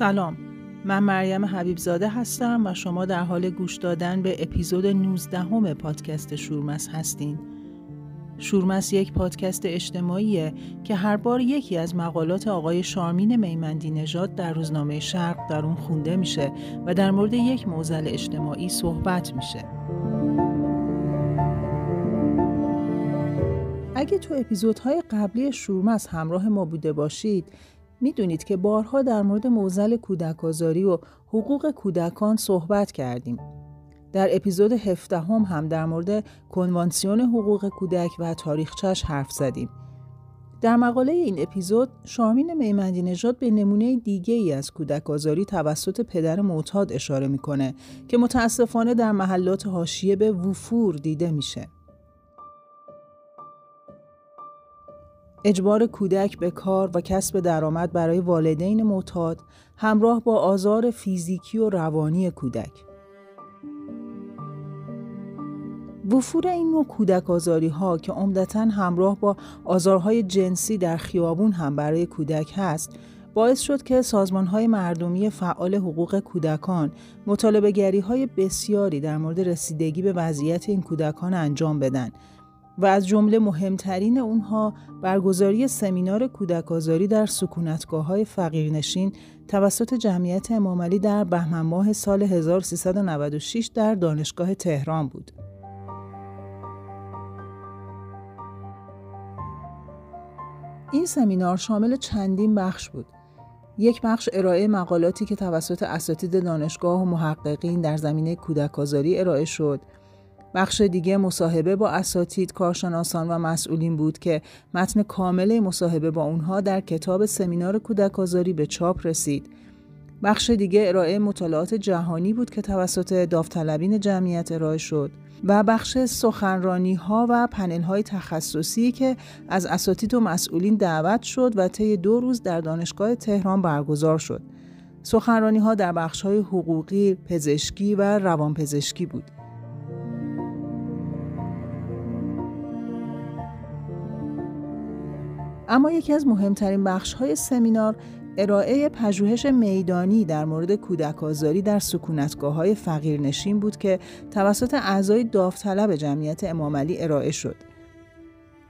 سلام. من مریم حبیبزاده هستم و شما در حال گوش دادن به اپیزود 19 همه پادکست شورمس هستین. شورمس یک پادکست اجتماعیه که هر بار یکی از مقالات آقای شارمین میمندی نژاد در روزنامه شرق در اون خونده میشه و در مورد یک موزل اجتماعی صحبت میشه. اگه تو اپیزودهای قبلی شورمس همراه ما بوده باشید می‌دونید که بارها در مورد موزل کودک و حقوق کودکان صحبت کردیم. در اپیزود 17 هم, هم در مورد کنوانسیون حقوق کودک و تاریخچش حرف زدیم. در مقاله این اپیزود شامین میمندی نژاد به نمونه دیگه ای از کودک آزاری توسط پدر معتاد اشاره می‌کنه که متاسفانه در محلات حاشیه به وفور دیده میشه. اجبار کودک به کار و کسب درآمد برای والدین معتاد همراه با آزار فیزیکی و روانی کودک. وفور این نوع کودک آزاری ها که عمدتا همراه با آزارهای جنسی در خیابون هم برای کودک هست باعث شد که سازمان های مردمی فعال حقوق کودکان مطالبه گری های بسیاری در مورد رسیدگی به وضعیت این کودکان انجام بدن. و از جمله مهمترین اونها برگزاری سمینار کودک آزاری در سکونتگاه های فقیرنشین توسط جمعیت امامعلی در بهمن ماه سال 1396 در دانشگاه تهران بود. این سمینار شامل چندین بخش بود. یک بخش ارائه مقالاتی که توسط اساتید دانشگاه و محققین در زمینه کودک آزاری ارائه شد بخش دیگه مصاحبه با اساتید، کارشناسان و مسئولین بود که متن کامل مصاحبه با اونها در کتاب سمینار کودک آزاری به چاپ رسید. بخش دیگه ارائه مطالعات جهانی بود که توسط داوطلبین جمعیت ارائه شد و بخش سخنرانی ها و پنل های تخصصی که از اساتید و مسئولین دعوت شد و طی دو روز در دانشگاه تهران برگزار شد. سخنرانی ها در بخش های حقوقی، پزشکی و روانپزشکی بود. اما یکی از مهمترین بخش های سمینار ارائه پژوهش میدانی در مورد کودک آزاری در سکونتگاه های فقیرنشین بود که توسط اعضای داوطلب جمعیت امامعلی ارائه شد.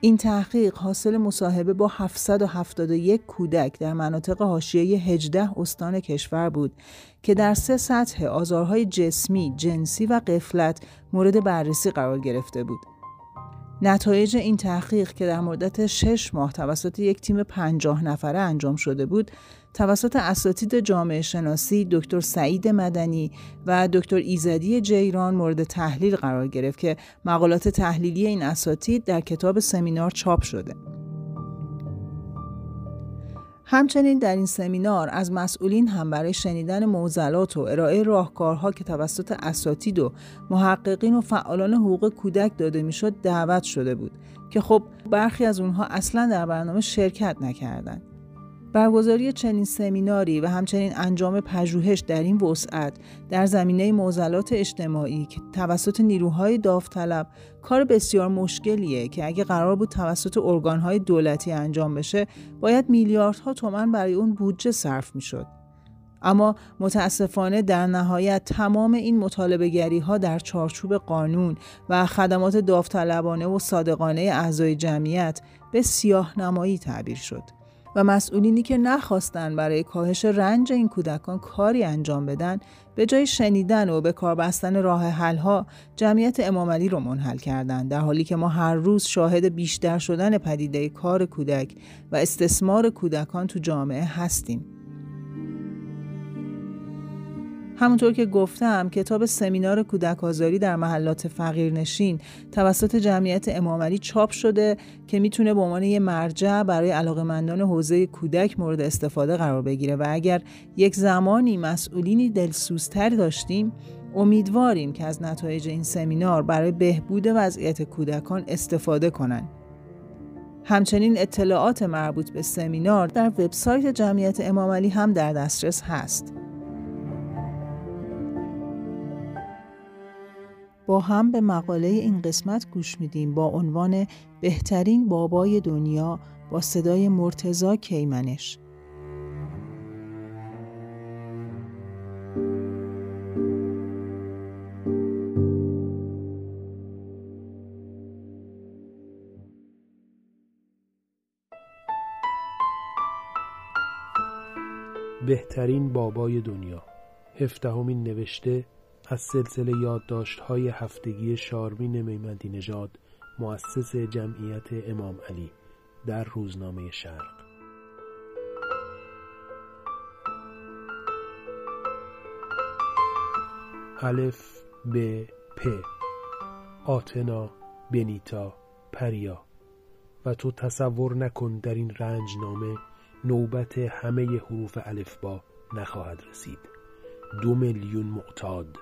این تحقیق حاصل مصاحبه با 771 کودک در مناطق حاشیه 18 استان کشور بود که در سه سطح آزارهای جسمی، جنسی و قفلت مورد بررسی قرار گرفته بود. نتایج این تحقیق که در مدت شش ماه توسط یک تیم پنجاه نفره انجام شده بود توسط اساتید جامعه شناسی دکتر سعید مدنی و دکتر ایزدی جیران مورد تحلیل قرار گرفت که مقالات تحلیلی این اساتید در کتاب سمینار چاپ شده. همچنین در این سمینار از مسئولین هم برای شنیدن موزلات و ارائه راهکارها که توسط اساتید و محققین و فعالان حقوق کودک داده می‌شد دعوت شده بود که خب برخی از اونها اصلا در برنامه شرکت نکردند. برگزاری چنین سمیناری و همچنین انجام پژوهش در این وسعت در زمینه موزلات اجتماعی که توسط نیروهای داوطلب کار بسیار مشکلیه که اگه قرار بود توسط ارگانهای دولتی انجام بشه باید میلیاردها تومن برای اون بودجه صرف می‌شد. اما متاسفانه در نهایت تمام این مطالبه ها در چارچوب قانون و خدمات داوطلبانه و صادقانه اعضای جمعیت به سیاه نمایی تعبیر شد. و مسئولینی که نخواستن برای کاهش رنج این کودکان کاری انجام بدن به جای شنیدن و به کار بستن راه حلها جمعیت امامعلی رو منحل کردند در حالی که ما هر روز شاهد بیشتر شدن پدیده کار کودک و استثمار کودکان تو جامعه هستیم. همونطور که گفتم کتاب سمینار کودک آزاری در محلات فقیرنشین توسط جمعیت امامعلی چاپ شده که می‌تونه به عنوان یه مرجع برای علاقمندان حوزه کودک مورد استفاده قرار بگیره و اگر یک زمانی مسئولینی دلسوزتر داشتیم امیدواریم که از نتایج این سمینار برای بهبود وضعیت کودکان استفاده کنند. همچنین اطلاعات مربوط به سمینار در وبسایت جمعیت امامعلی هم در دسترس هست. با هم به مقاله این قسمت گوش میدیم با عنوان بهترین بابای دنیا با صدای مرتزا کیمنش. بهترین بابای دنیا. هفدهمین نوشته از سلسله یادداشت های هفتگی شارمین میمدی نژاد مؤسس جمعیت امام علی در روزنامه شرق. الف ب پ آتنا بنیتا پریا. و تو تصور نکن در این رنجنامه نوبت همه حروف الفبا نخواهد رسید. دو میلیون معتاد.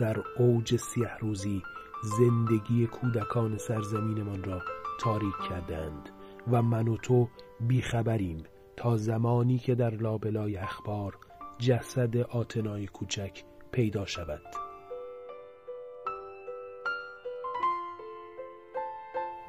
در اوج سیه روزی زندگی کودکان سرزمینمان را تاریک کردند و من و تو بیخبریم تا زمانی که در لابلای اخبار جسد آتنای کوچک پیدا شود.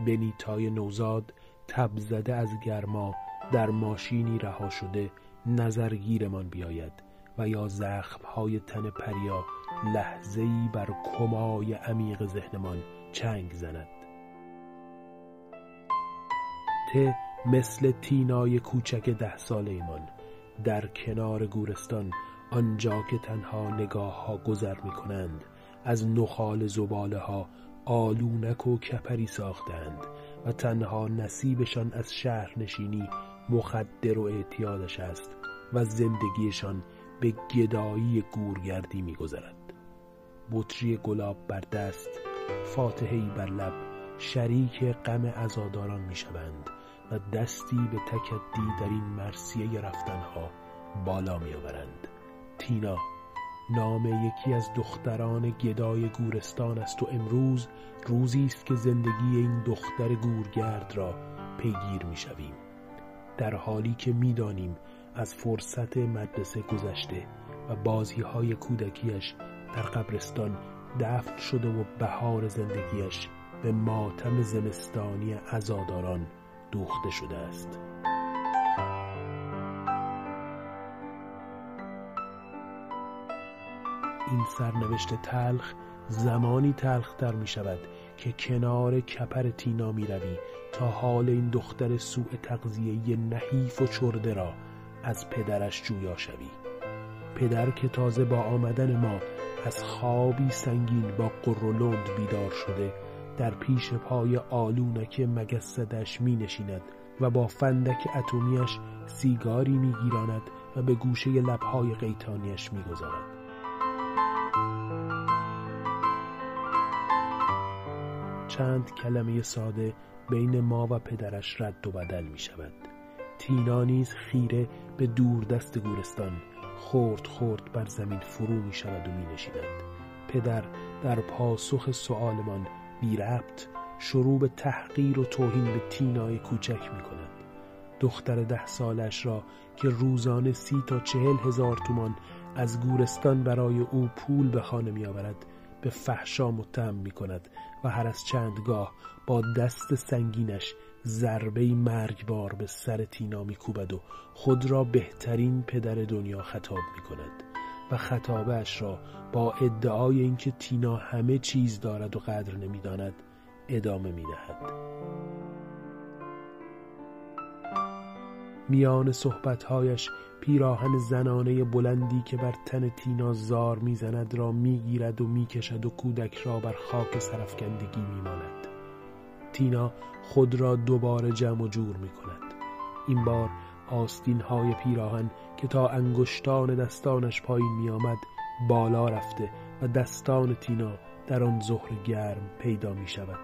بنیتای نوزاد تب زده از گرما در ماشینی رها شده نظرگیرمان بیاید و یا زخمهای تن پریا لحظه‌ای بر کمای عمیق ذهنمان چنگ زند. ته مثل تینای کوچک ده ساله ایمان در کنار گورستان آنجا که تنها نگاه ها گذر می کنند از نخال زباله ها آلونک و کپری ساختند و تنها نصیبشان از شهر نشینی مخدر و اعتیادش است و زندگیشان به گدایی گورگردی میگذرد. بطری گلاب بر دست فاتحهی بر لب شریک غم عزاداران می‌شوند و دستی به تکدی در این مرسیه رفتنها بالا میآورند. تینا نام یکی از دختران گدای گورستان است و امروز روزی است که زندگی این دختر گورگرد را پیگیر می‌شویم. در حالی که می‌دانیم از فرصت مدرسه گذشته و بازی های کودکیش در قبرستان دفن شده و بهار زندگیش به ماتم زمستانی عزاداران دوخته شده است. این سرنوشت تلخ زمانی تلختر می شود که کنار کپر تینا می روی تا حال این دختر سوء تغذیه نحیف و چرده را از پدرش جویا شوی. پدر که تازه با آمدن ما از خوابی سنگین با قرولند بیدار شده در پیش پای آلونک مگسدش می نشیند و با فندک اتمیش سیگاری می گیراند و به گوشه لبهای قیتانیش می گذارد. چند کلمه ساده بین ما و پدرش رد و بدل می شود تینا نیز خیره به دور دست گورستان خورد خورد بر زمین فرو می شود و می نشیند. پدر در پاسخ سؤالمان بی ربط شروع به تحقیر و توهین به تینای کوچک می کند. دختر ده سالش را که روزانه سی تا چهل هزار تومان از گورستان برای او پول به خانه می آورد به فحشا متهم می کند و هر از چندگاه با دست سنگینش ضربه مرگبار به سر تینا می کوبد و خود را بهترین پدر دنیا خطاب می کند و خطابش را با ادعای اینکه تینا همه چیز دارد و قدر نمی‌داند ادامه می دهد. میان صحبتهایش پیراهن زنانه بلندی که بر تن تینا زار می‌زند را می‌گیرد و می‌کشد و کودک را بر خاک سرفکندگی میماند تینا خود را دوباره جمع و جور می کند. این بار آستین های پیراهن که تا انگشتان دستانش پایین می آمد بالا رفته و دستان تینا در آن ظهر گرم پیدا می شود.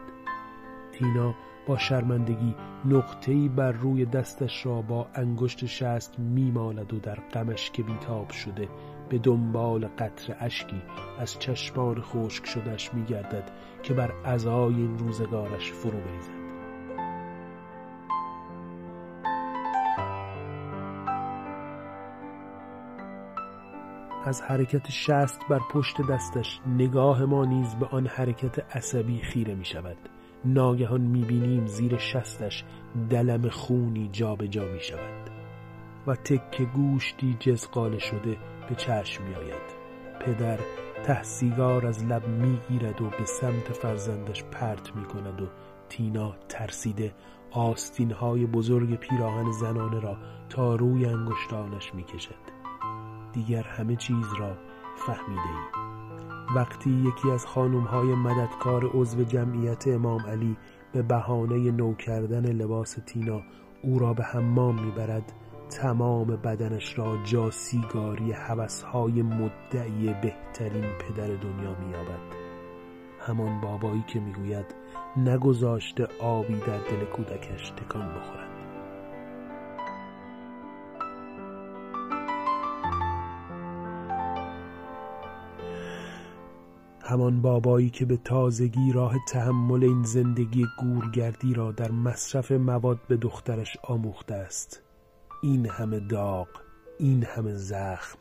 تینا با شرمندگی نقطه‌ای بر روی دستش را با انگشت شست میمالد و در غمش که بیتاب شده به دنبال قطر اشکی از چشمان خشک شدش میگردد که بر ازای این روزگارش فرو بریزد. از حرکت شست بر پشت دستش نگاه ما نیز به آن حرکت عصبی خیره می شود ناگهان می‌بینیم زیر شستش دلم خونی جابجا جا می شود و تک گوشتی جزقاله شده به چشم می آید پدر تحسیگار از لب می‌گیرد و به سمت فرزندش پرت می کند و تینا ترسیده آستین های بزرگ پیراهن زنانه را تا روی انگشتانش می کشد دیگر همه چیز را فهمیده ای. وقتی یکی از خانم های مددکار عضو جمعیت امام علی به بهانه نو کردن لباس تینا او را به حمام می‌برد تمام بدنش را جا سیگاری های مدعی بهترین پدر دنیا مییابد. همان بابایی که می‌گوید نگذاشته آبی در دل کودکش تکان بخورد. همان بابایی که به تازگی راه تحمل این زندگی گورگردی را در مصرف مواد به دخترش آموخته است. این همه داغ این همه زخم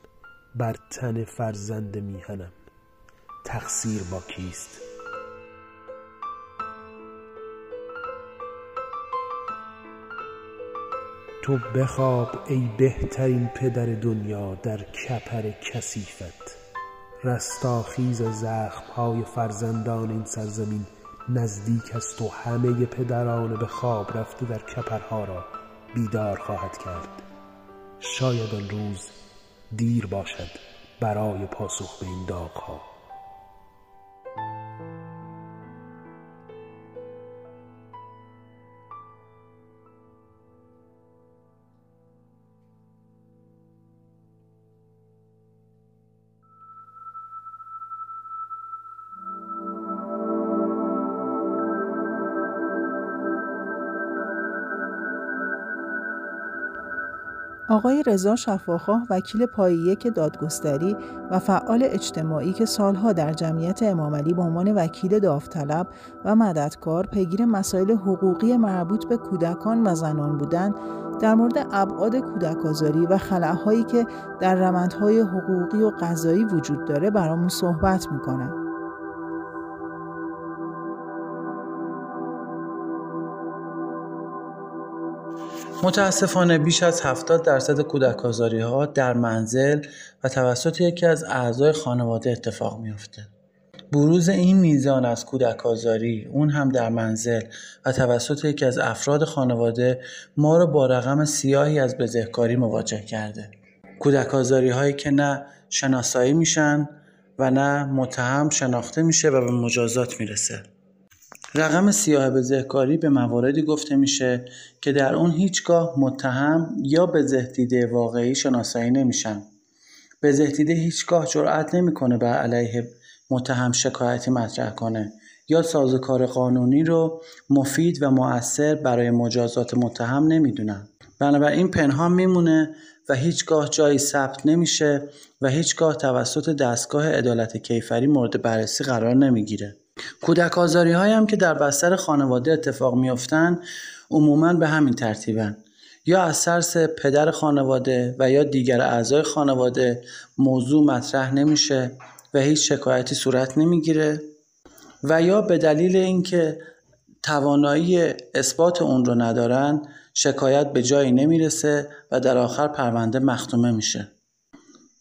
بر تن فرزند میهنم. تقصیر با کیست؟ تو بخواب ای بهترین پدر دنیا در کپر کثیفت. رستاخیز های فرزندان این سرزمین نزدیک است و همه پدران به خواب رفته در کپرها را. بیدار خواهد کرد. شاید آن روز دیر باشد برای پاسخ به این داغها. آقای رضا شفاخواه وکیل پایه دادگستری و فعال اجتماعی که سالها در جمعیت امامعلی به عنوان وکیل داوطلب و مددکار پیگیر مسائل حقوقی مربوط به کودکان و زنان بودند در مورد ابعاد کودک آزاری و خلأهایی که در روندهای حقوقی و قضایی وجود داره برامون صحبت می‌کنن. متاسفانه بیش از 70 درصد کودک ها در منزل و توسط یکی از اعضای خانواده اتفاق میافته. بروز این میزان از کودک آزاری اون هم در منزل و توسط یکی از افراد خانواده ما رو با رقم سیاهی از بزهکاری مواجه کرده. کودک هایی که نه شناسایی میشن و نه متهم شناخته میشه و به مجازات می‌رسه. رقم سیاه بزهکاری به مواردی گفته میشه که در اون هیچگاه متهم یا بزهدیده واقعی شناسایی نمیشن. بزهدیده هیچگاه جرأت نمی‌کنه بر علیه متهم شکایتی مطرح کنه یا سازوکار قانونی رو مفید و مؤثر برای مجازات متهم نمی‌دونن. بنابراین پنهان میمونه و هیچگاه جایی ثبت نمیشه و هیچگاه توسط دستگاه عدالت کیفری مورد بررسی قرار نمی‌گیره. کودک آزاری هم که در بستر خانواده اتفاق میافتند عموما به همین ترتیبن. یا از سرس پدر خانواده و یا دیگر اعضای خانواده موضوع مطرح نمیشه و هیچ شکایتی صورت نمی‌گیره و یا به دلیل اینکه توانایی اثبات اون رو ندارن شکایت به جایی نمی‌رسه و در آخر پرونده مختومه میشه.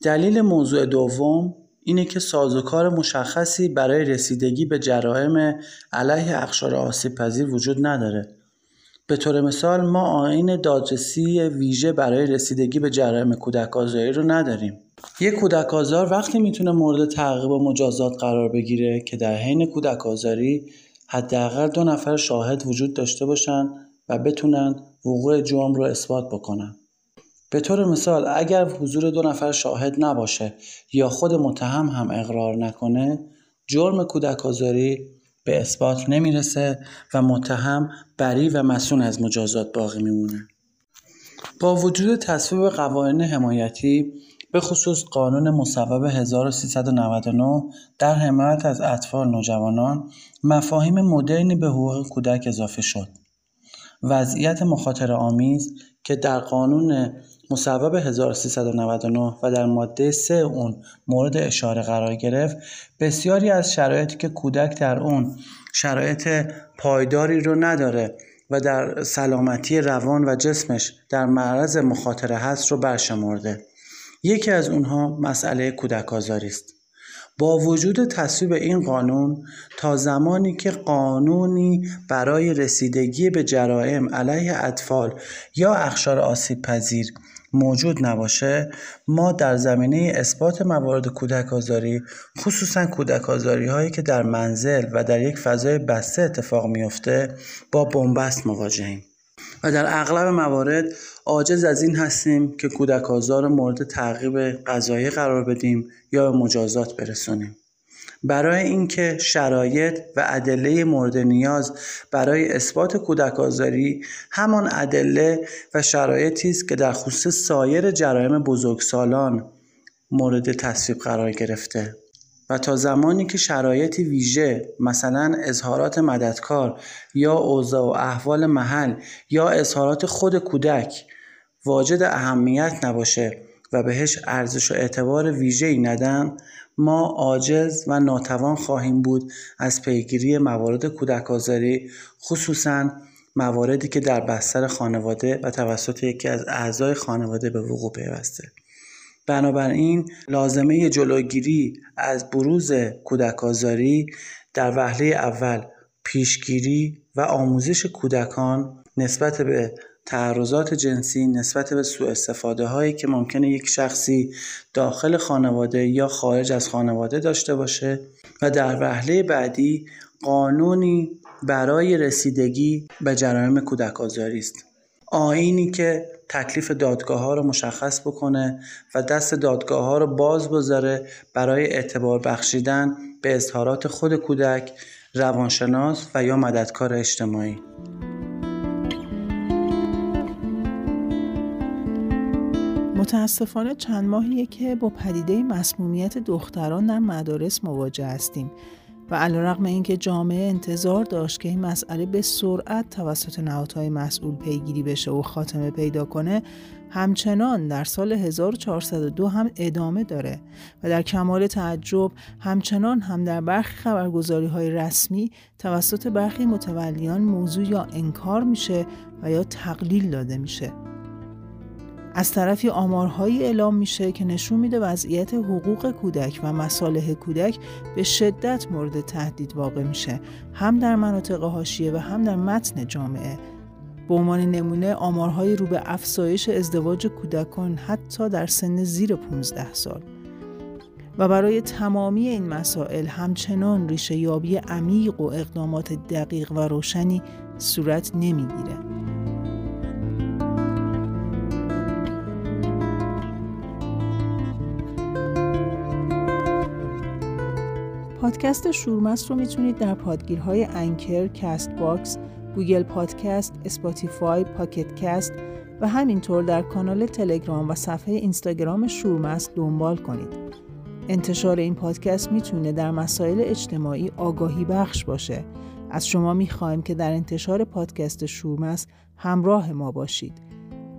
دلیل موضوع دوم اینه که سازوکار مشخصی برای رسیدگی به جرائم علیه اخشار آسیب پذیر وجود نداره. به طور مثال ما آین دادرسی ویژه برای رسیدگی به جرائم کودک آزاری رو نداریم. یک کودک آزار وقتی می‌تونه مورد تعقیب و مجازات قرار بگیره که در حین کودک آزاری حداقل دو نفر شاهد وجود داشته باشن و بتونن وقوع جرم رو اثبات بکنن. به طور مثال اگر حضور دو نفر شاهد نباشه یا خود متهم هم اقرار نکنه جرم کودک آزاری به اثبات نمی‌رسه و متهم بری و مسون از مجازات باقی میمونه. با وجود تصویب قوانین حمایتی به خصوص قانون مصوب 1399 در حمایت از اطفال نوجوانان مفاهیم مدرنی به حقوق کودک اضافه شد. وضعیت مخاطر آمیز که در قانون مصوب 1399 و در ماده 3 اون مورد اشاره قرار گرفت بسیاری از شرایطی که کودک در اون شرایط پایداری رو نداره و در سلامتی روان و جسمش در معرض مخاطره هست رو برشمرده. یکی از اونها مسئله کودک آزاری است. با وجود تصویب این قانون تا زمانی که قانونی برای رسیدگی به جرائم علیه اطفال یا اخشار آسیب پذیر موجود نباشه ما در زمینه اثبات موارد کودک آزاری خصوصا کودک آزاری هایی که در منزل و در یک فضای بسته اتفاق میفته با بنبست مواجهیم و در اغلب موارد عاجز از این هستیم که کودک آزار مورد تعقیب قضایی قرار بدیم یا مجازات برسونیم برای اینکه شرایط و ادله مورد نیاز برای اثبات کودک آزاری همان ادله و شرایطی است که در خصوص سایر جرایم بزرگسالان مورد تصویب قرار گرفته. و تا زمانی که شرایطی ویژه مثلا اظهارات مددکار یا اوضاع و احوال محل یا اظهارات خود کودک واجد اهمیت نباشه و بهش ارزش و اعتبار ویژه‌ای ندن ما عاجز و ناتوان خواهیم بود از پیگیری موارد کودک آزاری خصوصا مواردی که در بستر خانواده و توسط یکی از اعضای خانواده به وقوع پیوسته. بنابراین لازمه جلوگیری از بروز کودک آزاری در وهله اول پیشگیری و آموزش کودکان نسبت به تعرضات جنسی نسبت به سوء استفاده هایی که ممکنه یک شخصی داخل خانواده یا خارج از خانواده داشته باشه و در وهله بعدی قانونی برای رسیدگی به جرایم کودک آزاری است. آینی که تکلیف دادگاه ها رو مشخص بکنه و دست دادگاه ها رو باز بذاره برای اعتبار بخشیدن به اظهارات خود کودک روانشناس و یا مددکار اجتماعی. متاسفانه چند ماهیه که با پدیده مسمومیت دختران در مدارس مواجه هستیم و علیرغم اینکه جامعه انتظار داشت که این مسئله به سرعت توسط نهادهای مسئول پیگیری بشه و خاتمه پیدا کنه همچنان در سال 1402 هم ادامه داره و در کمال تعجب همچنان هم در برخی خبرگزاری های رسمی توسط برخی متولیان موضوع یا انکار میشه و یا تقلیل داده میشه. از طرفی آمارهایی اعلام میشه که نشون میده وضعیت حقوق کودک و مصالح کودک به شدت مورد تهدید واقع میشه هم در مناطق حاشیه و هم در متن جامعه به عنوان نمونه آمارهای رو به افزایش ازدواج کودکان حتی در سن زیر 15 سال و برای تمامی این مسائل همچنان ریشه یابی عمیق و اقدامات دقیق و روشنی صورت نمی‌گیره. پادکست شورمست رو می‌تونید در پادگیرهای انکر، کست باکس، گوگل پادکست، اسپاتیفای، پاکت کست و همینطور در کانال تلگرام و صفحه اینستاگرام شورمست دنبال کنید. انتشار این پادکست می‌تونه در مسائل اجتماعی آگاهی بخش باشه. از شما می‌خوایم که در انتشار پادکست شورمست همراه ما باشید.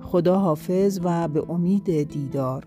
خدا حافظ و به امید دیدار.